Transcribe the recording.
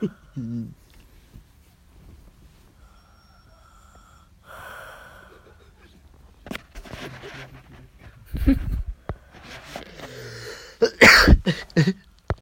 嘿嘿